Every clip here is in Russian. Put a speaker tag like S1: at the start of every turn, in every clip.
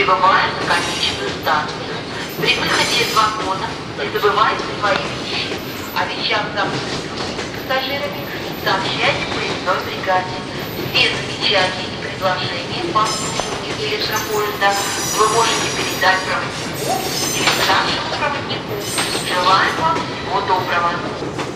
S1: Прибываем на конечную станцию. При выходе из вагона не забывайте свои вещи. О вещах, забытых пассажирами, сообщайте поездной бригаде. Без замечаний и предложений по обслуживанию электропоезда вы можете передать проводнику или старшему проводнику. Желаем вам всего доброго.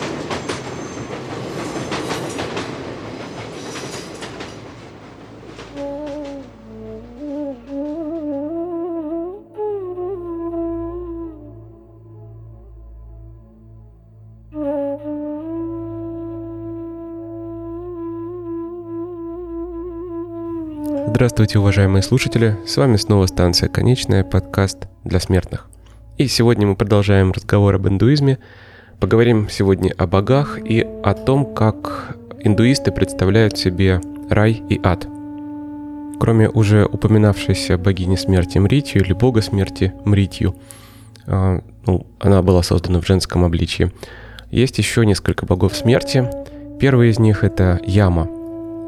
S2: Здравствуйте, уважаемые слушатели! С вами снова станция «Конечная», подкаст для смертных. И сегодня мы продолжаем разговор об индуизме. Поговорим сегодня о богах и о том, как индуисты представляют себе рай и ад. Кроме уже упоминавшейся богини смерти Мритью или бога смерти Мритью, а, ну, она была создана в женском обличье, есть еще несколько богов смерти. Первый из них это Яма –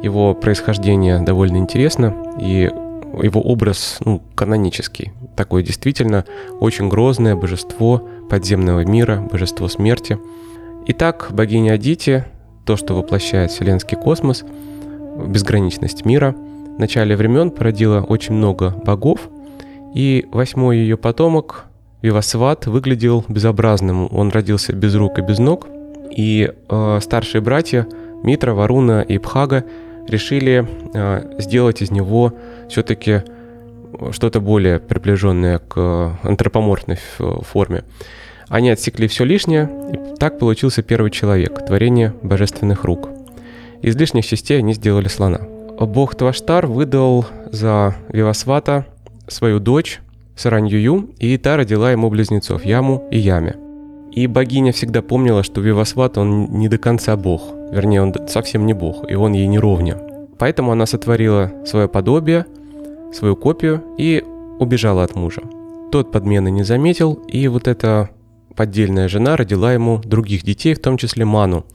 S2: его происхождение довольно интересно, и его образ ну, канонический. Такое действительно очень грозное божество подземного мира, божество смерти. Итак, богиня Адити, то, что воплощает вселенский космос, безграничность мира, в начале времен породила очень много богов, и восьмой ее потомок, Вивасват, выглядел безобразным. Он родился без рук и без ног, и э, старшие братья Митра, Варуна и Пхага решили э, сделать из него все-таки что-то более приближенное к антропоморфной форме. Они отсекли все лишнее, и так получился первый человек, творение божественных рук. Из лишних частей они сделали слона. Бог Тваштар выдал за Вивасвата свою дочь Сараньюю, и та родила ему близнецов Яму и Яме. И богиня всегда помнила, что Вивасват, он не до конца бог, Вернее, он совсем не бог, и он ей не ровня. Поэтому она сотворила свое подобие, свою копию и убежала от мужа. Тот подмены не заметил, и вот эта поддельная жена родила ему других детей, в том числе Ману.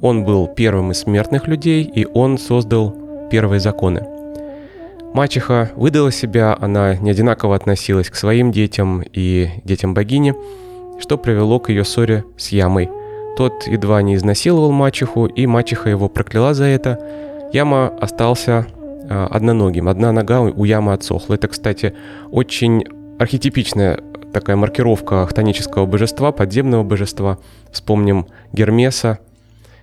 S2: Он был первым из смертных людей, и он создал первые законы. Мачеха выдала себя, она не одинаково относилась к своим детям и детям богини, что привело к ее ссоре с Ямой – тот едва не изнасиловал мачеху, и мачеха его прокляла за это. Яма остался э, одноногим. Одна нога у Ямы отсохла. Это, кстати, очень архетипичная такая маркировка хтонического божества, подземного божества. Вспомним Гермеса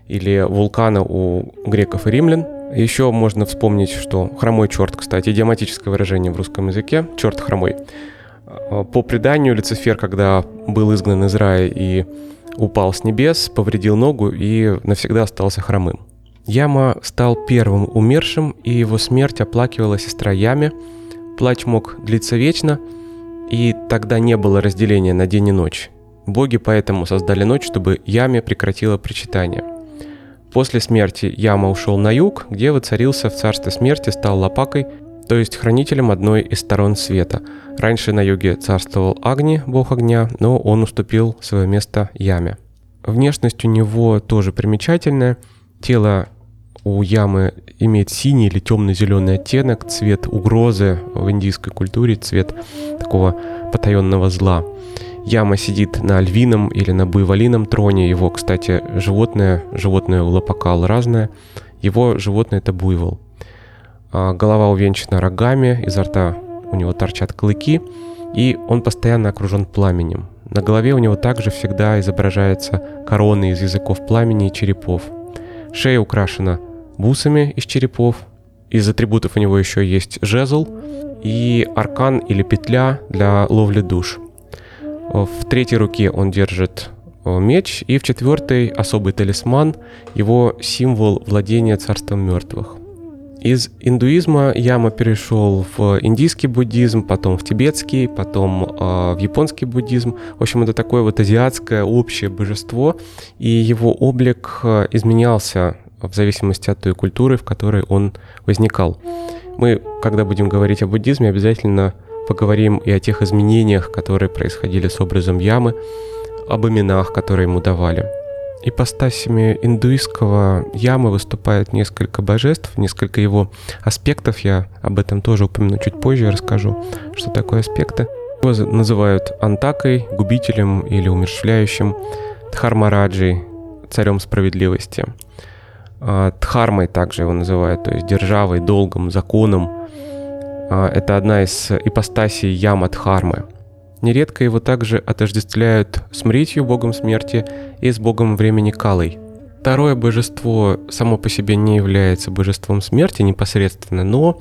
S2: или вулкана у греков и римлян. Еще можно вспомнить, что хромой черт, кстати, идиоматическое выражение в русском языке, черт хромой. По преданию, Люцифер, когда был изгнан из рая и упал с небес, повредил ногу и навсегда остался хромым. Яма стал первым умершим, и его смерть оплакивала сестра Яме. Плач мог длиться вечно, и тогда не было разделения на день и ночь. Боги поэтому создали ночь, чтобы Яме прекратила причитание. После смерти Яма ушел на юг, где воцарился в царстве смерти, стал лопакой, то есть хранителем одной из сторон света – Раньше на юге царствовал Агни, бог огня, но он уступил свое место Яме. Внешность у него тоже примечательная. Тело у ямы имеет синий или темно-зеленый оттенок, цвет угрозы в индийской культуре, цвет такого потаенного зла. Яма сидит на львином или на буйволином троне. Его, кстати, животное, животное у лопакал разное. Его животное это буйвол. А голова увенчана рогами, изо рта у него торчат клыки, и он постоянно окружен пламенем. На голове у него также всегда изображается корона из языков пламени и черепов. Шея украшена бусами из черепов. Из атрибутов у него еще есть жезл и аркан или петля для ловли душ. В третьей руке он держит э, меч, и в четвертой особый талисман, его символ владения царством мертвых – из индуизма Яма перешел в индийский буддизм, потом в тибетский, потом э, в японский буддизм. В общем, это такое вот азиатское общее божество, и его облик э, изменялся в зависимости от той культуры, в которой он возникал. Мы, когда будем говорить о буддизме, обязательно поговорим и о тех изменениях, которые происходили с образом Ямы, об именах, которые ему давали. Ипостасями индуистского ямы выступает несколько божеств, несколько его аспектов. Я об этом тоже упомяну чуть позже, расскажу, что такое аспекты. Его называют Антакой, губителем или умерщвляющим, Дхармараджей, царем справедливости. А, Дхармой также его называют, то есть державой, долгом, законом. А, это одна из ипостасей яма Дхармы. Нередко его также отождествляют с Мритью, богом смерти, и с богом времени Калой. Второе божество само по себе не является божеством смерти непосредственно, но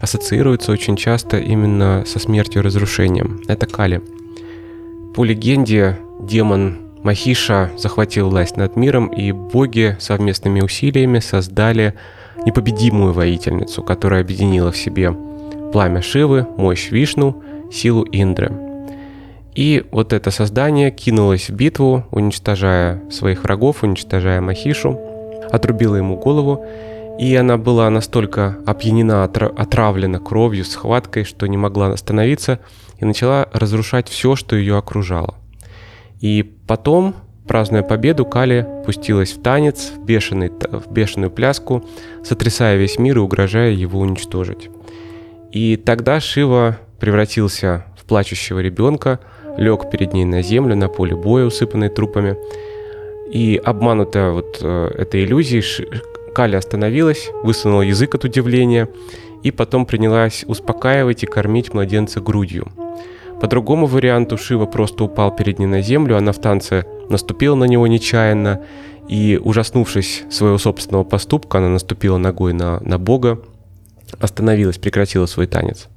S2: ассоциируется очень часто именно со смертью и разрушением. Это Кали. По легенде, демон Махиша захватил власть над миром, и боги совместными усилиями создали непобедимую воительницу, которая объединила в себе пламя Шивы, мощь Вишну, силу Индры. И вот это создание кинулось в битву, уничтожая своих врагов, уничтожая Махишу, отрубило ему голову и она была настолько опьянена, отравлена кровью, схваткой, что не могла остановиться и начала разрушать все, что ее окружало. И потом, празднуя победу, Кали пустилась в танец, в, бешеный, в бешеную пляску, сотрясая весь мир и угрожая его уничтожить. И тогда Шива превратился в плачущего ребенка, лег перед ней на землю, на поле боя, усыпанной трупами. И обманутая вот э, этой иллюзией, Кали остановилась, высунула язык от удивления и потом принялась успокаивать и кормить младенца грудью. По другому варианту Шива просто упал перед ней на землю, она в танце наступила на него нечаянно, и, ужаснувшись своего собственного поступка, она наступила ногой на, на Бога, остановилась, прекратила свой танец.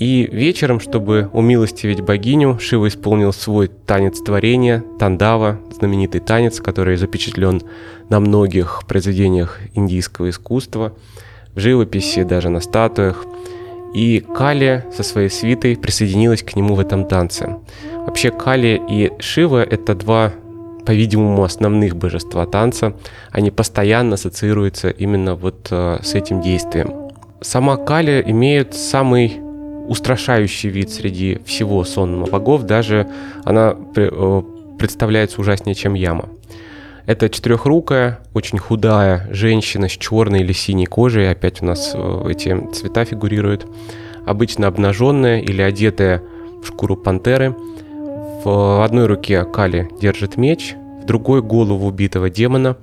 S2: И вечером, чтобы умилостивить богиню, Шива исполнил свой танец творения, Тандава, знаменитый танец, который запечатлен на многих произведениях индийского искусства, в живописи, даже на статуях. И Кали со своей свитой присоединилась к нему в этом танце. Вообще Кали и Шива — это два, по-видимому, основных божества танца. Они постоянно ассоциируются именно вот э, с этим действием. Сама Кали имеет самый устрашающий вид среди всего сонного богов, даже она э, представляется ужаснее, чем яма. Это четырехрукая, очень худая женщина с черной или синей кожей, опять у нас э, эти цвета фигурируют, обычно обнаженная или одетая в шкуру пантеры. В одной руке Кали держит меч, в другой голову убитого демона.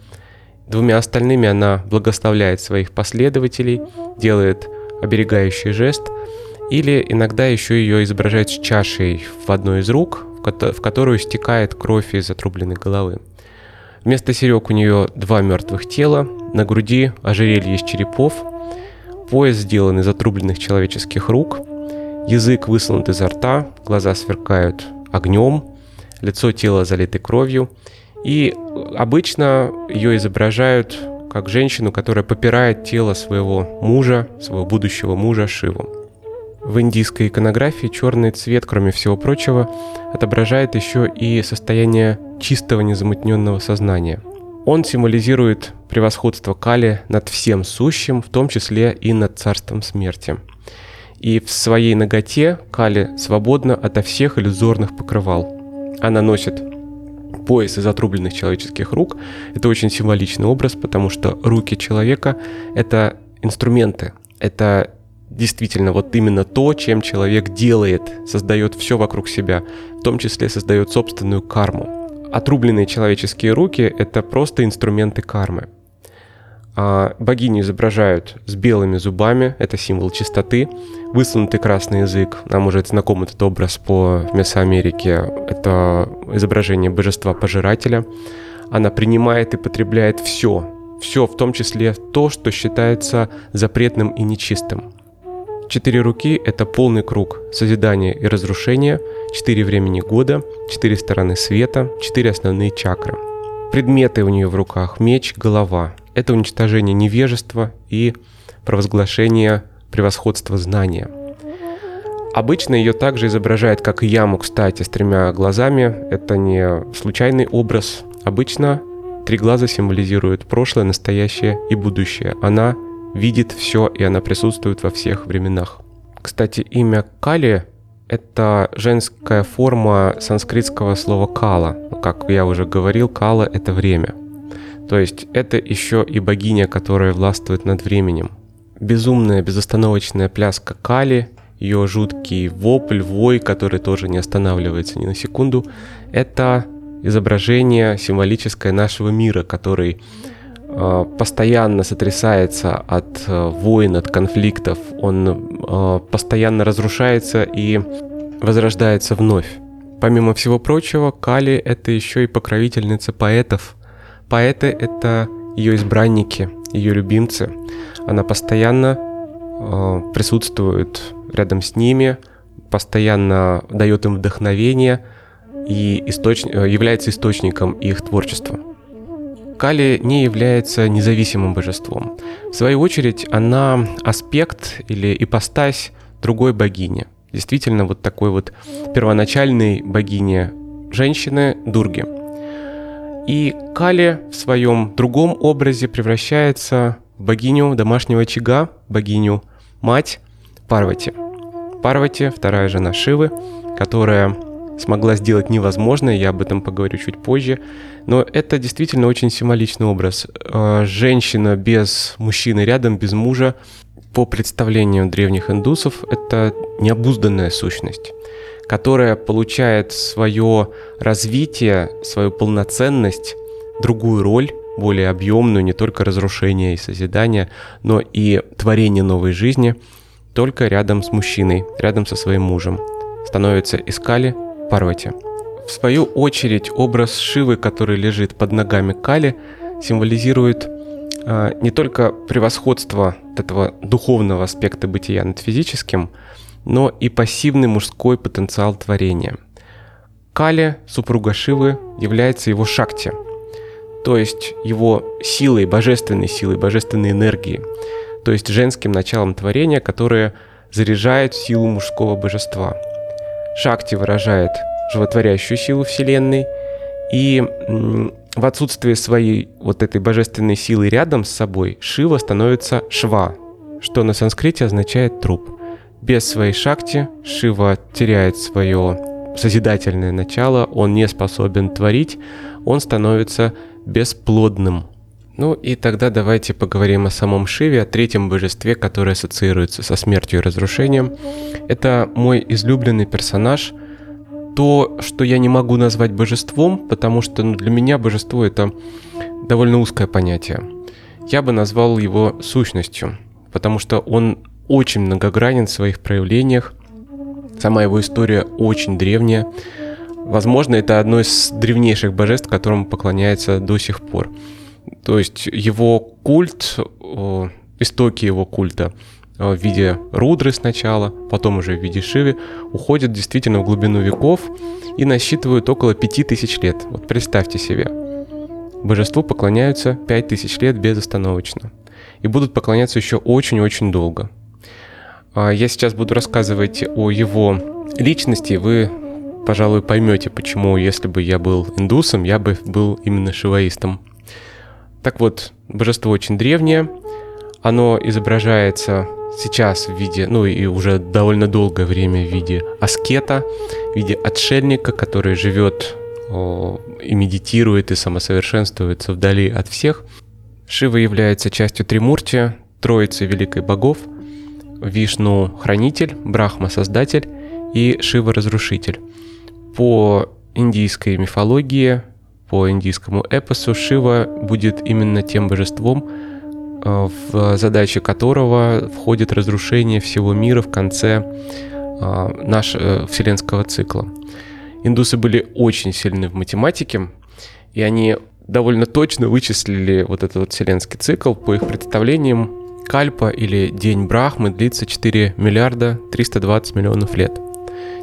S2: Двумя остальными она благословляет своих последователей, делает оберегающий жест – или иногда еще ее изображают с чашей в одной из рук, в которую стекает кровь из отрубленной головы. Вместо серег у нее два мертвых тела, на груди ожерелье из черепов, пояс сделан из отрубленных человеческих рук, язык высунут изо рта, глаза сверкают огнем, лицо тела залито кровью, и обычно ее изображают как женщину, которая попирает тело своего мужа, своего будущего мужа Шиву. В индийской иконографии черный цвет, кроме всего прочего, отображает еще и состояние чистого незамутненного сознания. Он символизирует превосходство Кали над всем сущим, в том числе и над царством смерти. И в своей ноготе Кали свободна ото всех иллюзорных покрывал. Она носит пояс из отрубленных человеческих рук. Это очень символичный образ, потому что руки человека — это инструменты, это действительно вот именно то, чем человек делает, создает все вокруг себя, в том числе создает собственную карму. Отрубленные человеческие руки — это просто инструменты кармы. А богини изображают с белыми зубами, это символ чистоты, высунутый красный язык, нам уже знаком этот образ по Месоамерике, это изображение божества-пожирателя. Она принимает и потребляет все, все, в том числе то, что считается запретным и нечистым. Четыре руки — это полный круг созидания и разрушения, четыре времени года, четыре стороны света, четыре основные чакры. Предметы у нее в руках — меч, голова. Это уничтожение невежества и провозглашение превосходства знания. Обычно ее также изображают как яму, кстати, с тремя глазами. Это не случайный образ. Обычно три глаза символизируют прошлое, настоящее и будущее. Она видит все, и она присутствует во всех временах. Кстати, имя Кали — это женская форма санскритского слова «кала». как я уже говорил, Кала — это время. То есть это еще и богиня, которая властвует над временем. Безумная, безостановочная пляска Кали, ее жуткий вопль, вой, который тоже не останавливается ни на секунду, это изображение символическое нашего мира, который постоянно сотрясается от э, войн, от конфликтов, он э, постоянно разрушается и возрождается вновь. Помимо всего прочего, Кали — это еще и покровительница поэтов. Поэты — это ее избранники, ее любимцы. Она постоянно э, присутствует рядом с ними, постоянно дает им вдохновение и источ... Э, является источником их творчества. Кали не является независимым божеством. В свою очередь, она аспект или ипостась другой богини. Действительно, вот такой вот первоначальной богини женщины Дурги. И Кали в своем другом образе превращается в богиню домашнего очага, богиню мать Парвати. Парвати, вторая жена Шивы, которая смогла сделать невозможное, я об этом поговорю чуть позже, но это действительно очень символичный образ. Э, женщина без мужчины рядом, без мужа, по представлению древних индусов, это необузданная сущность, которая получает свое развитие, свою полноценность, другую роль, более объемную, не только разрушение и созидание, но и творение новой жизни, только рядом с мужчиной, рядом со своим мужем. Становится Искали Парвати. В свою очередь, образ Шивы, который лежит под ногами Кали, символизирует э, не только превосходство этого духовного аспекта бытия над физическим, но и пассивный мужской потенциал творения. Кали, супруга Шивы, является его шакти, то есть его силой, божественной силой, божественной энергией, то есть женским началом творения, которое заряжает силу мужского божества – Шакти выражает животворящую силу Вселенной, и в отсутствие своей вот этой божественной силы рядом с собой Шива становится Шва, что на санскрите означает труп. Без своей шакти Шива теряет свое созидательное начало, он не способен творить, он становится бесплодным. Ну и тогда давайте поговорим о самом Шиве, о третьем божестве, которое ассоциируется со смертью и разрушением. Это мой излюбленный персонаж, то, что я не могу назвать божеством, потому что ну, для меня божество это довольно узкое понятие. Я бы назвал его сущностью, потому что он очень многогранен в своих проявлениях. Сама его история очень древняя. Возможно, это одно из древнейших божеств, которому поклоняется до сих пор. То есть его культ, истоки его культа в виде Рудры сначала, потом уже в виде Шивы, уходят действительно в глубину веков и насчитывают около 5000 лет. Вот представьте себе. Божеству поклоняются 5000 лет безостановочно. И будут поклоняться еще очень-очень долго. А я сейчас буду рассказывать о его личности, вы, пожалуй, поймете, почему, если бы я был индусом, я бы был именно шиваистом. Так вот, божество очень древнее. Оно изображается сейчас в виде, ну и уже довольно долгое время в виде аскета, в виде отшельника, который живет о, и медитирует, и самосовершенствуется вдали от всех. Шива является частью Тримурти, троицы великой богов, Вишну – хранитель, Брахма – создатель и Шива – разрушитель. По индийской мифологии по индийскому эпосу Шива будет именно тем божеством, э, в задачи которого входит разрушение всего мира в конце э, нашего э, вселенского цикла. Индусы были очень сильны в математике, и они довольно точно вычислили вот этот вот вселенский цикл. По их представлениям, Кальпа или День Брахмы длится 4 миллиарда 320 миллионов лет.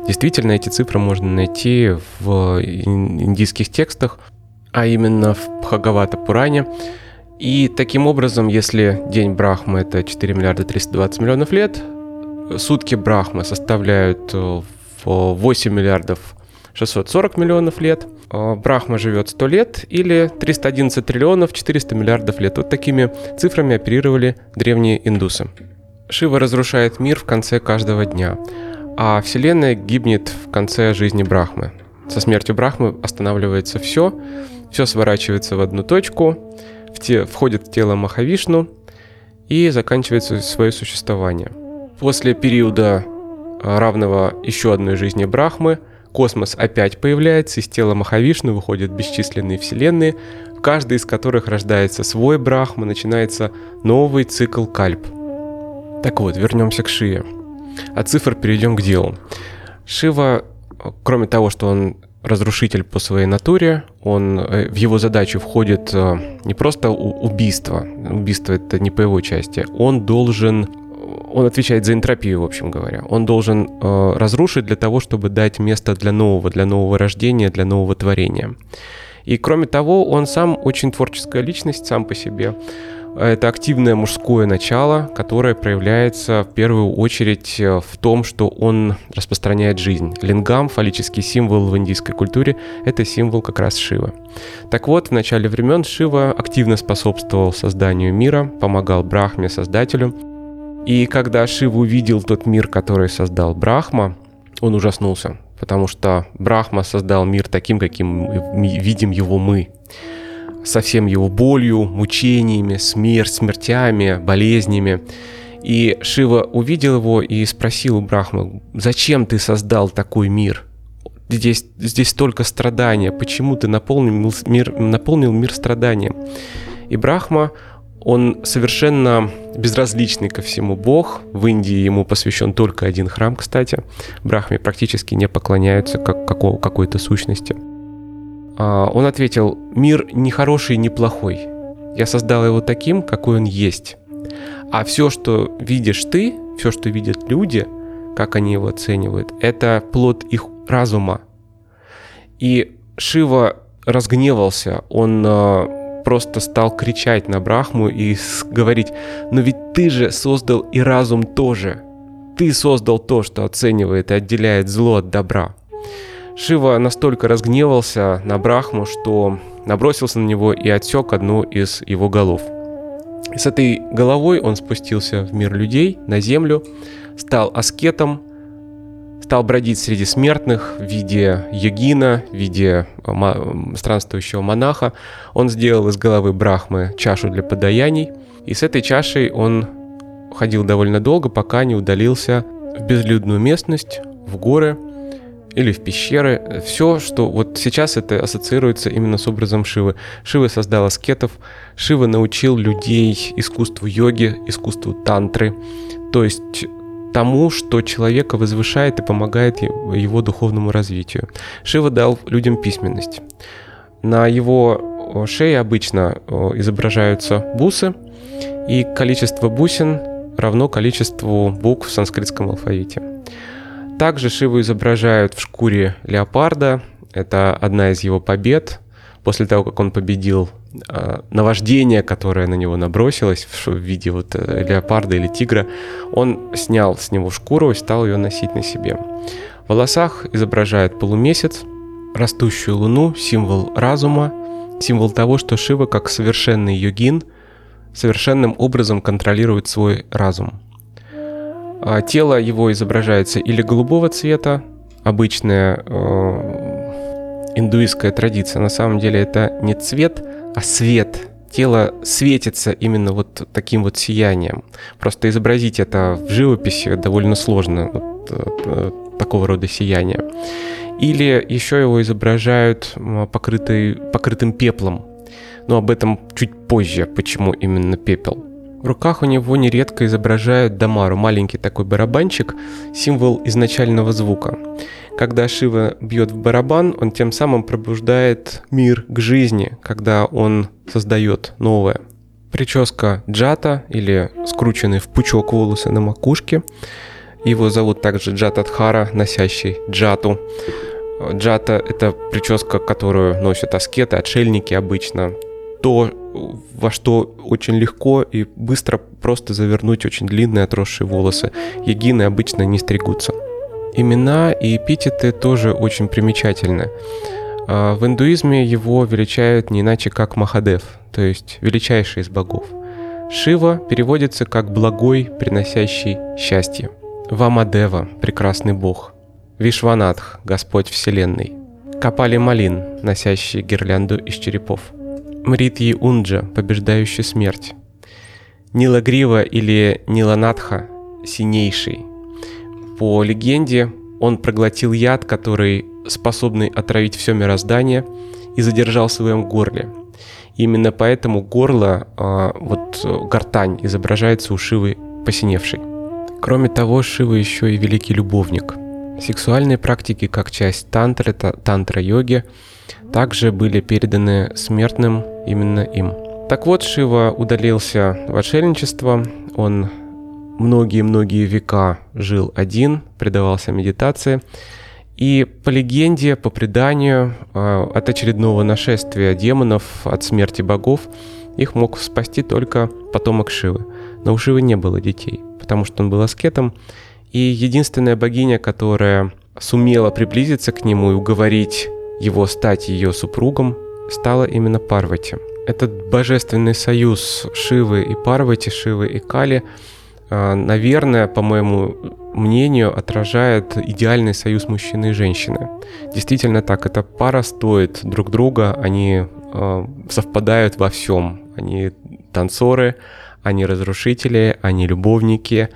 S2: Действительно, эти цифры можно найти в индийских текстах, а именно в Бхагавата Пуране. И таким образом, если день Брахмы это 4 миллиарда 320 миллионов лет, сутки Брахмы составляют 8 э, миллиардов 640 миллионов лет, э, Брахма живет 100 лет или 311 триллионов 400 миллиардов лет. Вот такими цифрами оперировали древние индусы. Шива разрушает мир в конце каждого дня, а Вселенная гибнет в конце жизни Брахмы. Со смертью Брахмы останавливается все, все сворачивается в одну точку, в те, входит в тело Махавишну и заканчивается свое существование. После периода а, равного еще одной жизни Брахмы космос опять появляется, из тела Махавишну выходят бесчисленные вселенные, в каждой из которых рождается свой Брахма, начинается новый цикл Кальп. Так вот, вернемся к Шиве. От цифр перейдем к делу. Шива, кроме того, что он разрушитель по своей натуре, он, э, в его задачу входит э, не просто убийство, убийство это не по его части, он должен он отвечает за энтропию, в общем говоря. Он должен э, разрушить для того, чтобы дать место для нового, для нового рождения, для нового творения. И кроме того, он сам очень творческая личность сам по себе. Это активное мужское начало, которое проявляется в первую очередь э, в том, что он распространяет жизнь. Лингам, фаллический символ в индийской культуре, это символ как раз Шивы. Так вот, в начале времен Шива активно способствовал созданию мира, помогал Брахме, создателю. И когда Шива увидел тот мир, который создал Брахма, он ужаснулся, потому что Брахма создал мир таким, каким видим его мы со всем его болью, мучениями, смерть, смертями, болезнями. И Шива увидел его и спросил у Брахмы, зачем ты создал такой мир? Здесь, здесь столько страдания, почему ты наполнил мир, наполнил мир страданием? И Брахма, он совершенно безразличный ко всему бог. В Индии ему посвящен только один храм, кстати. Брахме практически не поклоняются как какой-то сущности. А, он ответил, мир не хороший, не плохой. Я создал его таким, какой он есть. А все, что видишь ты, все, что видят люди, как они его оценивают, это плод их разума. И Шива разгневался, он э, просто стал кричать на Брахму и говорить, но ведь ты же создал и разум тоже. Ты создал то, что оценивает и отделяет зло от добра. Шива настолько разгневался на Брахму, что набросился на него и отсек одну из его голов. С этой головой он спустился в мир людей, на землю, стал аскетом, стал бродить среди смертных в виде йогина, в виде странствующего монаха. Он сделал из головы Брахмы чашу для подаяний, и с этой чашей он ходил довольно долго, пока не удалился в безлюдную местность, в горы – или в пещеры. Все, что вот сейчас это ассоциируется именно с образом Шивы. Шива создал аскетов, Шива научил людей искусству йоги, искусству тантры, то есть тому, что человека возвышает и помогает его духовному развитию. Шива дал людям письменность. На его шее обычно изображаются бусы, и количество бусин равно количеству букв в санскритском алфавите. Также Шиву изображают в шкуре леопарда. Это одна из его побед. После того, как он победил э, наваждение, которое на него набросилось в, в виде вот э, леопарда или тигра, он снял с него шкуру и стал ее носить на себе. В волосах изображают полумесяц, растущую луну, символ разума, символ того, что Шива, как совершенный йогин, совершенным образом контролирует свой разум. А тело его изображается или голубого цвета, обычная э, индуистская традиция. На самом деле это не цвет, а свет. Тело светится именно вот таким вот сиянием. Просто изобразить это в живописи довольно сложно, вот, э, такого рода сияние. Или еще его изображают покрытый, покрытым пеплом. Но об этом чуть позже, почему именно пепел. В руках у него нередко изображают дамару, маленький такой барабанчик, символ изначального звука. Когда Шива бьет в барабан, он тем самым пробуждает мир к жизни, когда он создает новое. Прическа джата или скрученный в пучок волосы на макушке. Его зовут также Джатадхара, носящий джату. Джата – это прическа, которую носят аскеты, отшельники обычно то, во что очень легко и быстро просто завернуть очень длинные отросшие волосы. Егины обычно не стригутся. Имена и эпитеты тоже очень примечательны. А, в индуизме его величают не иначе как Махадев, то есть величайший из богов. Шива переводится как «благой, приносящий счастье». Вамадева – прекрасный бог. Вишванатх – Господь Вселенной – Копали малин, носящие гирлянду из черепов. Мритьи Унджа, побеждающий смерть. Нилагрива или Ниланатха, синейший. По легенде, он проглотил яд, который способный отравить все мироздание, и задержал в своем горле. Именно поэтому горло, а, вот гортань, изображается у Шивы посиневшей. Кроме того, Шива еще и великий любовник. Сексуальные практики, как часть тантры, тантра-йоги, также были переданы смертным именно им. Так вот, Шива удалился в отшельничество, он многие-многие века жил один, предавался медитации, и по легенде, по преданию, а, от очередного нашествия демонов, от смерти богов, их мог спасти только потомок Шивы. Но у Шивы не было детей, потому что он был аскетом, и единственная богиня, которая сумела приблизиться к нему и уговорить его стать ее супругом, стала именно Парвати. Этот божественный союз Шивы и Парвати, Шивы и Кали – а, наверное, по моему мнению, отражает идеальный союз мужчины и женщины. Действительно так, эта пара стоит друг друга, они э, совпадают во всем. Они танцоры, они разрушители, они любовники,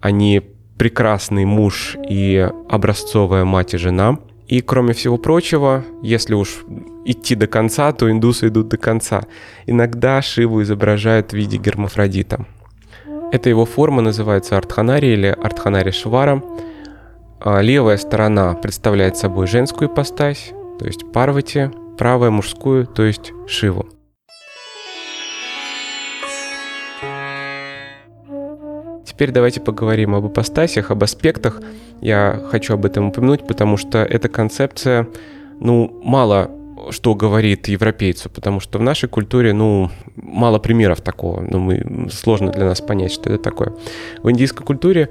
S2: они прекрасный муж и образцовая мать и жена. И кроме всего прочего, если уж идти до конца, то индусы идут до конца. Иногда Шиву изображают в виде гермафродита. Эта его форма называется артханари или артханари швара. А левая сторона представляет собой женскую ипостась, то есть парвати, правая мужскую, то есть шиву. Теперь давайте поговорим об ипостасях, об аспектах. Я хочу об этом упомянуть, потому что эта концепция, ну, мало что говорит европейцу, потому что в нашей культуре, ну, мало примеров такого, ну, мы, сложно для нас понять, что это такое. В индийской культуре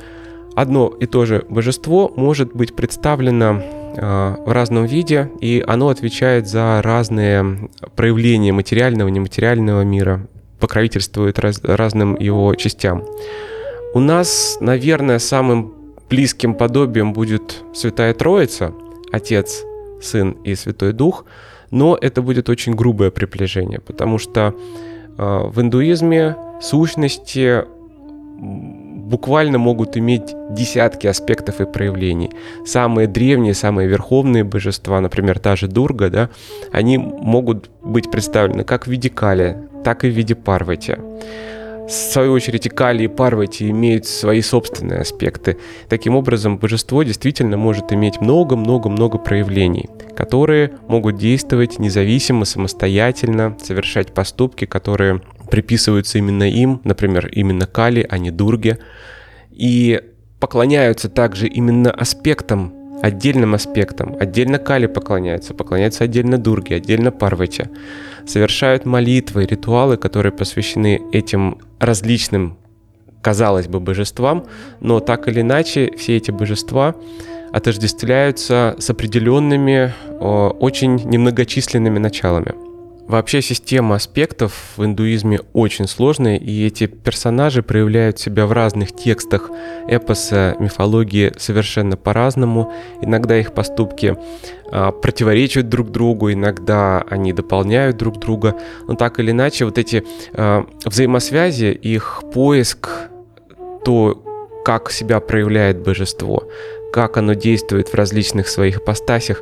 S2: одно и то же божество может быть представлено э, в разном виде, и оно отвечает за разные проявления материального, нематериального мира, покровительствует раз, разным его частям. У нас, наверное, самым близким подобием будет Святая Троица, Отец, Сын и Святой Дух – но это будет очень грубое приближение, потому что э, в индуизме сущности буквально могут иметь десятки аспектов и проявлений. Самые древние, самые верховные божества, например, та же Дурга, да, они могут быть представлены как в виде Кали, так и в виде Парвати. В свою очередь, и Кали, и Парвати имеют свои собственные аспекты. Таким образом, божество действительно может иметь много-много-много проявлений, которые могут действовать независимо, самостоятельно, совершать поступки, которые приписываются именно им, например, именно Кали, а не Дурге, и поклоняются также именно аспектам отдельным аспектам. Отдельно Кали поклоняются, поклоняются отдельно Дурге, отдельно Парвача. Совершают молитвы, ритуалы, которые посвящены этим различным, казалось бы, божествам, но так или иначе все эти божества отождествляются с определенными, очень немногочисленными началами. Вообще система аспектов в индуизме очень сложная, и эти персонажи проявляют себя в разных текстах эпоса, мифологии совершенно по-разному. Иногда их поступки а, противоречат друг другу, иногда они дополняют друг друга. Но так или иначе, вот эти а, взаимосвязи, их поиск, то, как себя проявляет божество, как оно действует в различных своих ипостасях,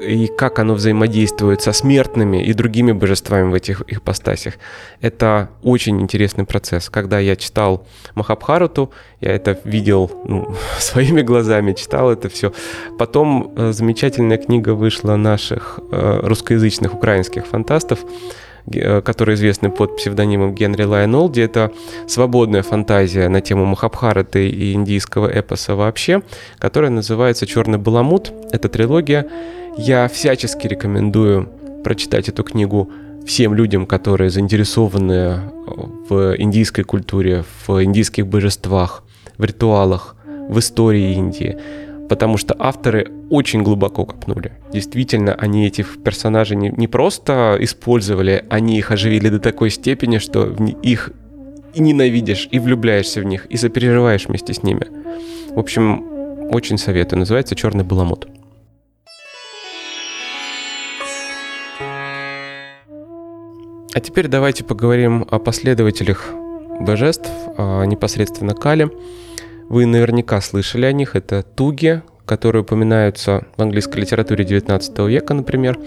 S2: и как оно взаимодействует со смертными и другими божествами в этих ипостасях. Это очень интересный процесс. Когда я читал Махабхарату, я это видел ну, своими глазами, читал это все. Потом э, замечательная книга вышла наших э, русскоязычных украинских фантастов, которые известны под псевдонимом Генри Лайонолди. Это свободная фантазия на тему Махабхараты и индийского эпоса вообще, которая называется «Черный баламут». Это трилогия, я всячески рекомендую прочитать эту книгу всем людям, которые заинтересованы э, в индийской культуре, в индийских божествах, в ритуалах, в истории Индии. Потому что авторы очень глубоко копнули. Действительно, они этих персонажей не, не просто использовали, они их оживили до такой степени, что их и ненавидишь, и влюбляешься в них, и запереживаешь вместе с ними. В общем, очень советую. Называется «Черный баламут». А теперь давайте поговорим о последователях божеств, а, непосредственно Кали. Вы наверняка слышали о них. Это Туги, которые упоминаются в английской литературе 19 века, например.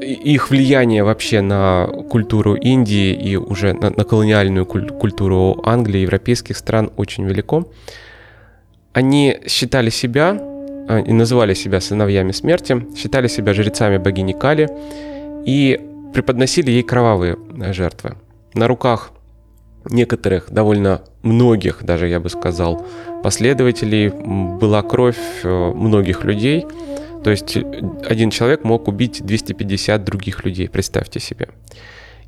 S2: Их влияние вообще на культуру Индии и уже на, на колониальную культуру Англии, европейских стран очень велико. Они считали себя а, и называли себя сыновьями смерти, считали себя жрецами богини Кали и преподносили ей кровавые э, жертвы. На руках некоторых, довольно многих, даже я бы сказал, последователей была кровь э, многих людей. То есть э, один человек мог убить 250 других людей, представьте себе.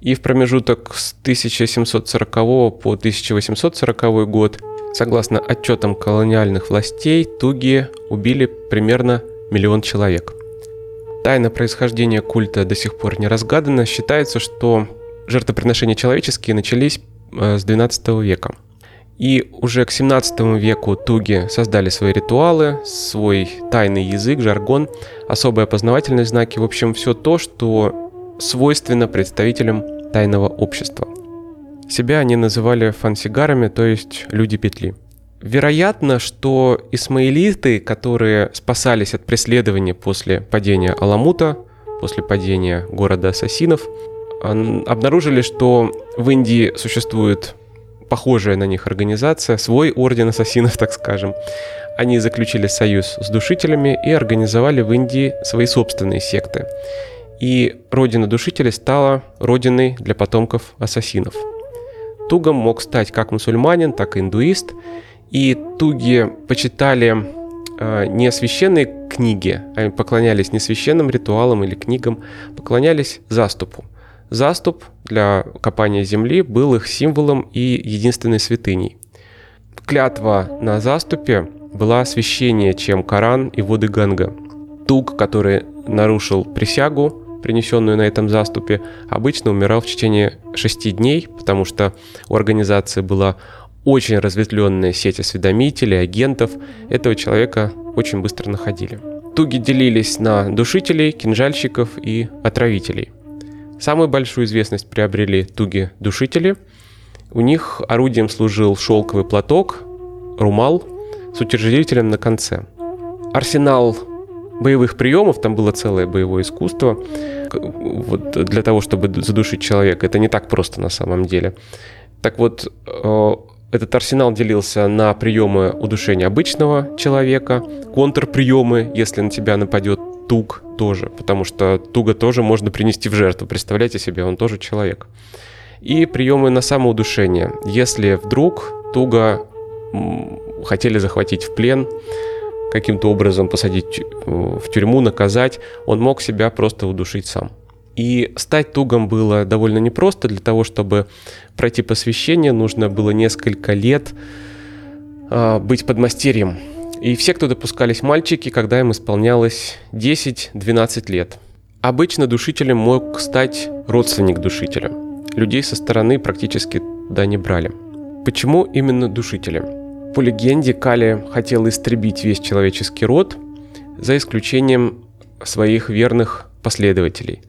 S2: И в промежуток с 1740 по 1840 год, согласно отчетам колониальных властей, туги убили примерно миллион человек. Тайна происхождения культа до сих пор не разгадана. Считается, что жертвоприношения человеческие начались с 12 века. И уже к 17 веку туги создали свои ритуалы, свой тайный язык, жаргон, особые опознавательные знаки, в общем, все то, что свойственно представителям тайного общества. Себя они называли фансигарами, то есть люди петли. Вероятно, что исмаилиты, которые спасались от преследования после падения Аламута, после падения города ассасинов, обнаружили, что в Индии существует похожая на них организация, свой орден ассасинов, так скажем. Они заключили союз с душителями и организовали в Индии свои собственные секты. И родина душителей стала родиной для потомков ассасинов. Тугом мог стать как мусульманин, так и индуист, и туги почитали э, не священные книги, а поклонялись не священным ритуалам или книгам, поклонялись заступу. Заступ для копания земли был их символом и единственной святыней. Клятва на заступе была священнее, чем Коран и воды Ганга. Туг, который нарушил присягу, принесенную на этом заступе, обычно умирал в течение шести дней, потому что у организации была очень разветвленная сеть осведомителей, агентов. Этого человека очень быстро находили. Туги делились на душителей, кинжальщиков и отравителей – Самую большую известность приобрели туги-душители. У них орудием служил шелковый платок, румал с утяжелителем на конце. Арсенал боевых приемов, там было целое боевое искусство, вот для того, чтобы задушить человека. Это не так просто на самом деле. Так вот, э, этот арсенал делился на приемы удушения обычного человека, контрприемы, если на тебя нападет туг тоже, потому что туга тоже можно принести в жертву. Представляете себе, он тоже человек. И приемы на самоудушение. Если вдруг туга хотели захватить в плен, каким-то образом посадить в тюрьму, наказать, он мог себя просто удушить сам. И стать тугом было довольно непросто. Для того, чтобы пройти посвящение, нужно было несколько лет э, быть подмастерьем и все, кто допускались мальчики, когда им исполнялось 10-12 лет. Обычно душителем мог стать родственник душителя. Людей со стороны практически туда не брали. Почему именно душителем? По легенде, Кали хотел истребить весь человеческий род, за исключением своих верных последователей.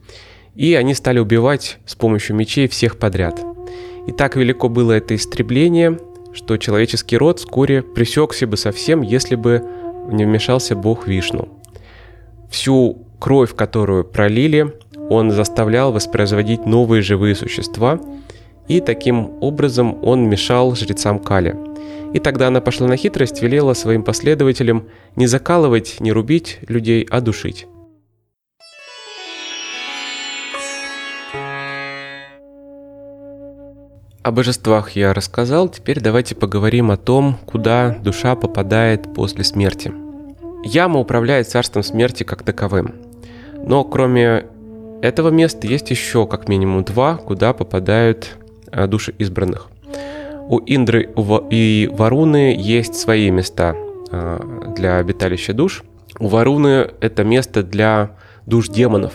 S2: И они стали убивать с помощью мечей всех подряд. И так велико было это истребление, что человеческий род вскоре пресекся бы совсем, если бы не вмешался бог Вишну. Всю кровь, которую пролили, он заставлял воспроизводить новые живые существа, и таким образом он мешал жрецам Кали. И тогда она пошла на хитрость, велела своим последователям не закалывать, не рубить людей, а душить. О божествах я рассказал, теперь давайте поговорим о том, куда душа попадает после смерти. Яма управляет царством смерти как таковым. Но кроме этого места есть еще как минимум два, куда попадают а, души избранных. У Индры и Варуны есть свои места а, для обиталища душ. У Варуны это место для душ демонов,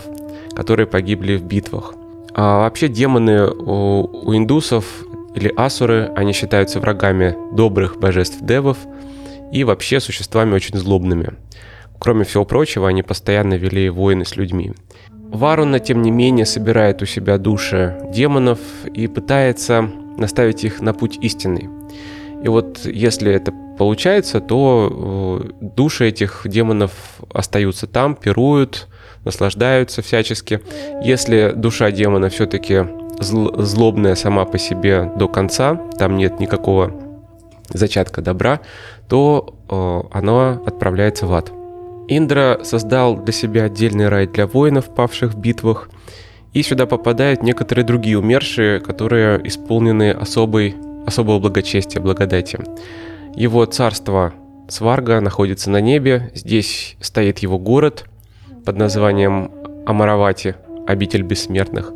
S2: которые погибли в битвах. А вообще демоны у, у индусов или асуры, они считаются врагами добрых божеств девов и вообще существами очень злобными. Кроме всего прочего, они постоянно вели войны с людьми. Варуна, тем не менее, собирает у себя души демонов и пытается наставить их на путь истинный. И вот если это получается, то души этих демонов остаются там, пируют, наслаждаются всячески. Если душа демона все-таки злобная сама по себе до конца, там нет никакого зачатка добра, то э, она отправляется в ад. Индра создал для себя отдельный рай для воинов, павших в битвах, и сюда попадают некоторые другие умершие, которые исполнены особой, особого благочестия, благодати. Его царство Сварга находится на небе, здесь стоит его город под названием Амаравати, обитель бессмертных.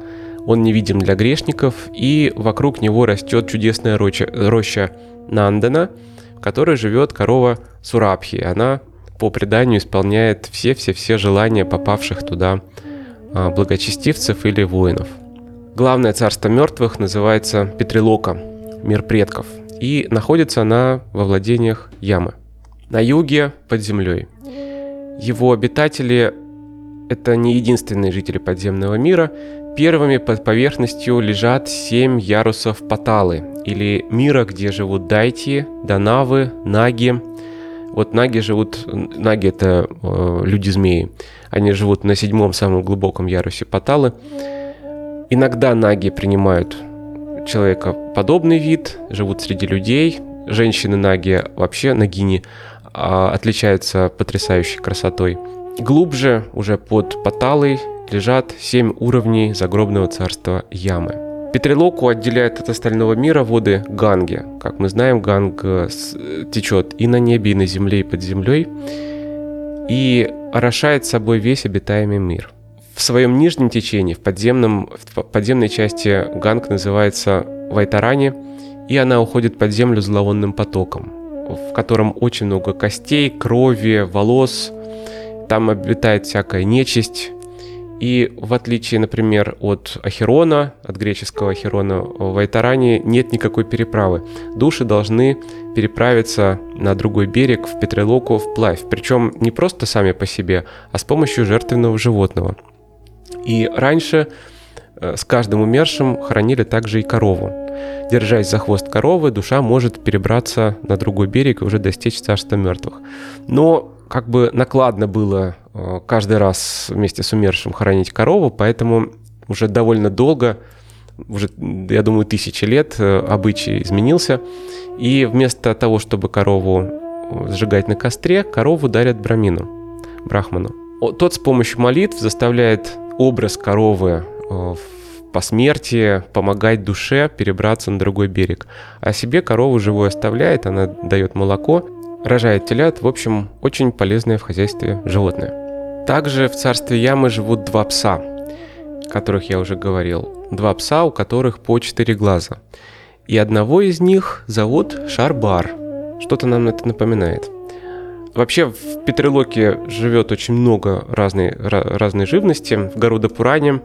S2: Он невидим для грешников, и вокруг него растет чудесная роща, роща Нандана, в которой живет корова Сурабхи. Она по преданию исполняет все-все-все желания попавших туда а, благочестивцев или воинов. Главное царство мертвых называется Петрилока, мир предков, и находится она во владениях Ямы. На юге под землей. Его обитатели – это не единственные жители подземного мира. Первыми под поверхностью лежат семь ярусов Паталы, или мира, где живут дайти, данавы, наги, вот наги живут, наги это э, люди-змеи, они живут на седьмом самом глубоком ярусе Паталы. Иногда наги принимают человека подобный вид, живут среди людей. Женщины наги, вообще нагини, э, отличаются потрясающей красотой. Глубже, уже под Паталой, лежат семь уровней загробного царства Ямы. Петрилоку отделяет от остального мира воды Ганги. Как мы знаем, Ганг э, течет и на небе, и на земле, и под землей, и орошает собой весь обитаемый мир. В своем нижнем течении, в, подземном, в подземной части Ганг называется Вайтарани, и она уходит под землю зловонным потоком, в котором очень много костей, крови, волос. Там обитает всякая нечисть, и в отличие, например, от Ахерона, от греческого Ахерона, в Айтаране нет никакой переправы. Души должны переправиться на другой берег, в Петрелоку, вплавь. Причем не просто сами по себе, а с помощью жертвенного животного. И раньше э, с каждым умершим хоронили также и корову. Держась за хвост коровы, душа может перебраться на другой берег и уже достичь царства мертвых. Но как бы накладно было э, каждый раз вместе с умершим хоронить корову, поэтому уже довольно долго, уже, я думаю, тысячи лет э, обычай изменился. И вместо того, чтобы корову э, сжигать на костре, корову дарят брамину, брахману. Тот с помощью молитв заставляет образ коровы по смерти помогать душе перебраться на другой берег. А себе корову живой оставляет, она дает молоко, рожает телят, в общем, очень полезное в хозяйстве животное. Также в царстве Ямы живут два пса, о которых я уже говорил. Два пса, у которых по четыре глаза. И одного из них зовут Шарбар. Что-то нам это напоминает. Вообще в Петрилоке живет очень много разной, разной живности. В Гаруда-Пуране,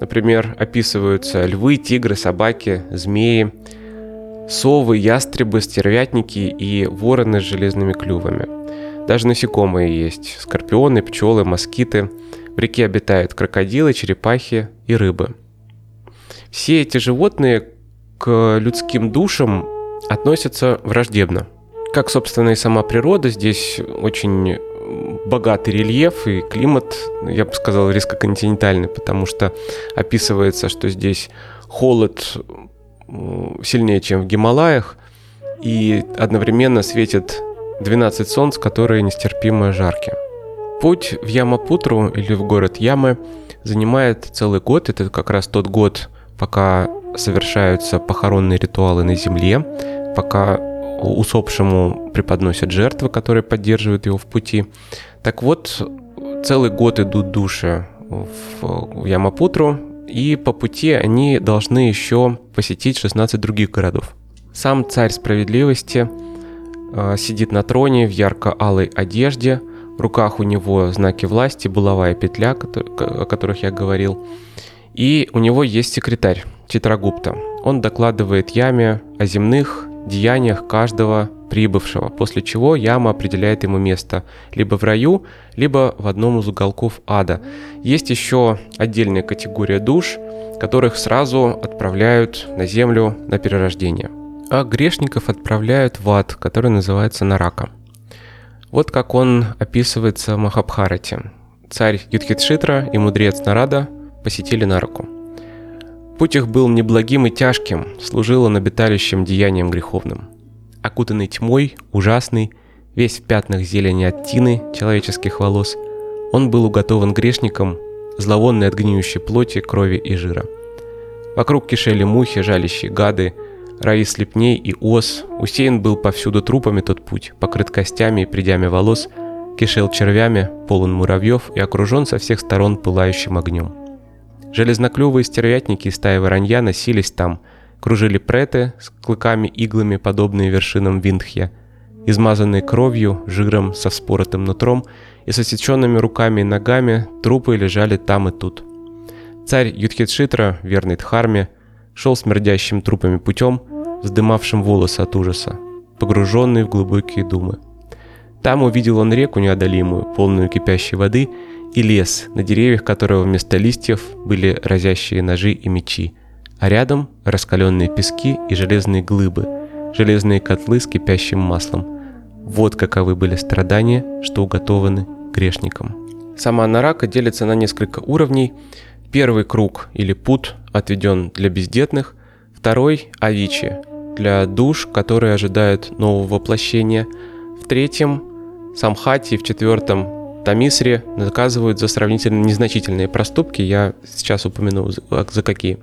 S2: например, описываются львы, тигры, собаки, змеи, совы, ястребы, стервятники и вороны с железными клювами. Даже насекомые есть, скорпионы, пчелы, москиты. В реке обитают крокодилы, черепахи и рыбы. Все эти животные к людским душам относятся враждебно. Как, собственно, и сама природа, здесь очень богатый рельеф и климат, я бы сказал, резко-континентальный, потому что описывается, что здесь холод сильнее, чем в Гималаях, и одновременно светит 12 солнц, которые нестерпимо жаркие. Путь в Ямапутру или в город Ямы занимает целый год. Это как раз тот год, пока совершаются похоронные ритуалы на земле, пока усопшему преподносят жертвы, которые поддерживают его в пути. Так вот, целый год идут души в Ямапутру, и по пути они должны еще посетить 16 других городов. Сам царь справедливости э, сидит на троне в ярко-алой одежде, в руках у него знаки власти, булавая петля, о которых я говорил, и у него есть секретарь Читрагупта. Он докладывает Яме о земных деяниях каждого прибывшего, после чего яма определяет ему место либо в раю, либо в одном из уголков ада. Есть еще отдельная категория душ, которых сразу отправляют на землю на перерождение. А грешников отправляют в ад, который называется Нарака. Вот как он описывается в Махабхарате. Царь Юдхитшитра и мудрец Нарада посетили Нараку. Путь их был неблагим и тяжким, служил он обиталищем деянием греховным – окутанный тьмой, ужасный, весь в пятнах зелени от тины человеческих волос, он был уготован грешником, зловонный от гниющей плоти, крови и жира. Вокруг кишели мухи, жалящие гады, раи слепней и ос, усеян был повсюду трупами тот путь, покрыт костями и придями волос, кишел червями, полон муравьев и окружен со всех сторон пылающим огнем. Железноклювые стервятники и стаи воронья носились там, кружили преты с клыками-иглами, подобные вершинам Виндхья, измазанные кровью, жиром, со вспоротым нутром и с осеченными руками и ногами трупы лежали там и тут. Царь Юдхитшитра, верный Дхарме, шел смердящим трупами путем, вздымавшим волосы от ужаса, погруженный в глубокие думы. Там увидел он реку неодолимую, полную кипящей воды, и лес, на деревьях которого вместо листьев были разящие ножи и мечи – а рядом раскаленные пески и железные глыбы, железные котлы с кипящим маслом. Вот каковы были страдания, что уготованы грешникам. Сама Нарака делится на несколько уровней. Первый круг или пут отведен для бездетных, второй – авичи, для душ, которые ожидают нового воплощения. В третьем – самхати, в четвертом – тамисре наказывают за сравнительно незначительные проступки, я сейчас упомяну за какие.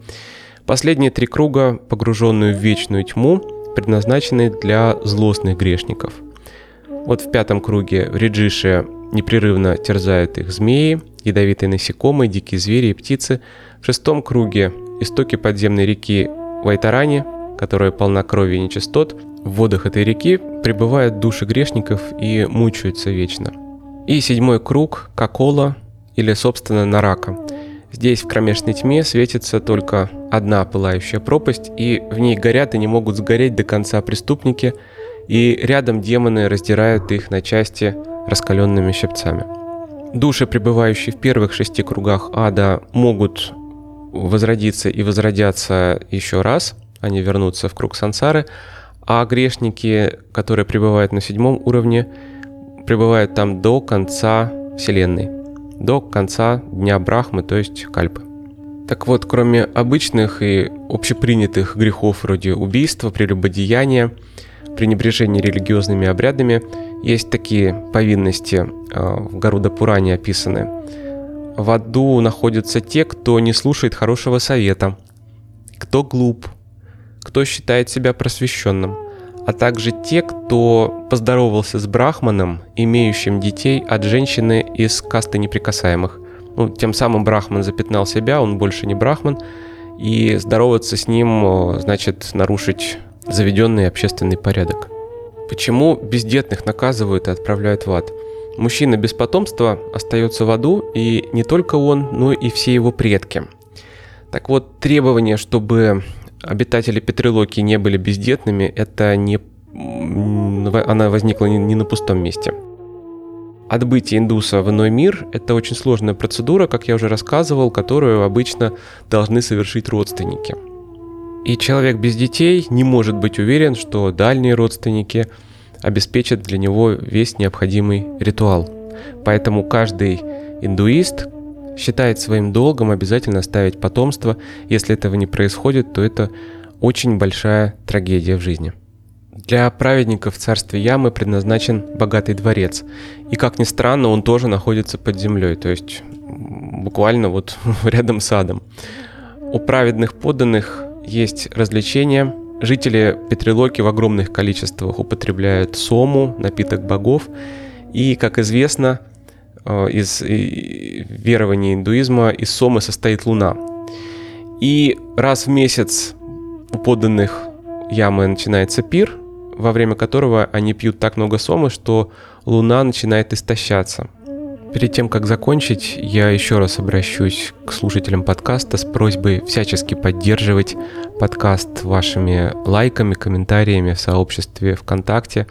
S2: Последние три круга, погруженные в вечную тьму, предназначены для злостных грешников. Вот в пятом круге в Реджише непрерывно терзают их змеи, ядовитые насекомые, дикие звери и птицы. В шестом круге истоки подземной реки Вайтарани, которая полна крови и нечистот, в водах этой реки пребывают души грешников и мучаются вечно. И седьмой круг – Кокола или, собственно, Нарака – Здесь в кромешной тьме светится только одна пылающая пропасть, и в ней горят и не могут сгореть до конца преступники, и рядом демоны раздирают их на части раскаленными щипцами. Души, пребывающие в первых шести кругах ада, могут возродиться и возродятся еще раз, они вернутся в круг сансары, а грешники, которые пребывают на седьмом уровне, пребывают там до конца Вселенной до конца дня Брахмы, то есть Кальпы. Так вот, кроме обычных и общепринятых грехов вроде убийства, прелюбодеяния, пренебрежения религиозными обрядами, есть такие повинности а, в Гаруда Пуране описаны. В аду находятся те, кто не слушает хорошего совета, кто глуп, кто считает себя просвещенным – а также те, кто поздоровался с брахманом, имеющим детей от женщины из касты неприкасаемых. Ну, тем самым брахман запятнал себя, он больше не брахман, и здороваться с ним значит нарушить заведенный общественный порядок. Почему бездетных наказывают и отправляют в ад? Мужчина без потомства остается в аду, и не только он, но и все его предки. Так вот, требование, чтобы обитатели Петрилоки не были бездетными, это не она возникла не на пустом месте. Отбытие индуса в иной мир – это очень сложная процедура, как я уже рассказывал, которую обычно должны совершить родственники. И человек без детей не может быть уверен, что дальние родственники обеспечат для него весь необходимый ритуал. Поэтому каждый индуист, считает своим долгом обязательно оставить потомство. Если этого не происходит, то это очень большая трагедия в жизни. Для праведников в царстве Ямы предназначен богатый дворец. И как ни странно, он тоже находится под землей, то есть буквально вот рядом с адом. У праведных подданных есть развлечения. Жители Петрилоки в огромных количествах употребляют сому, напиток богов. И, как известно, из верований индуизма из сомы состоит луна. И раз в месяц у подданных ямы начинается пир, во время которого они пьют так много сомы, что луна начинает истощаться. Перед тем, как закончить, я еще раз обращусь к слушателям подкаста с просьбой всячески поддерживать подкаст вашими лайками, комментариями в сообществе ВКонтакте,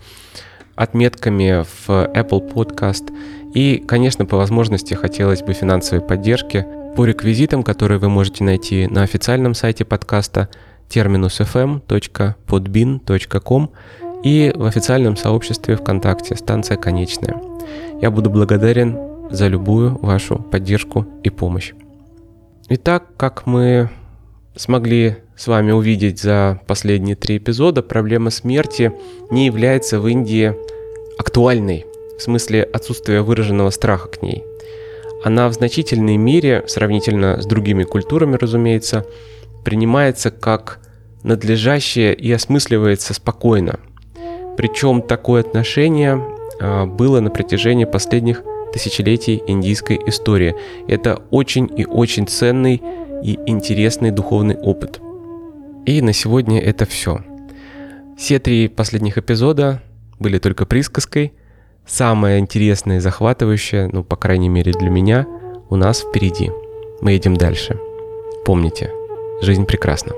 S2: отметками в Apple Podcast и, конечно, по возможности хотелось бы финансовой поддержки по реквизитам, которые вы можете найти на официальном сайте подкаста terminusfm.podbin.com и в официальном сообществе ВКонтакте «Станция конечная». Я буду благодарен за любую вашу поддержку и помощь. Итак, как мы смогли с вами увидеть за последние три эпизода, проблема смерти не является в Индии актуальной, в смысле отсутствия выраженного страха к ней. Она в значительной мере, сравнительно с другими культурами, разумеется, принимается как надлежащее и осмысливается спокойно. Причем такое отношение а, было на протяжении последних тысячелетий индийской истории. Это очень и очень ценный и интересный духовный опыт. И на сегодня это все. Все три последних эпизода были только присказкой. Самое интересное и захватывающее, ну, по крайней мере для меня, у нас впереди. Мы едем дальше. Помните, жизнь прекрасна.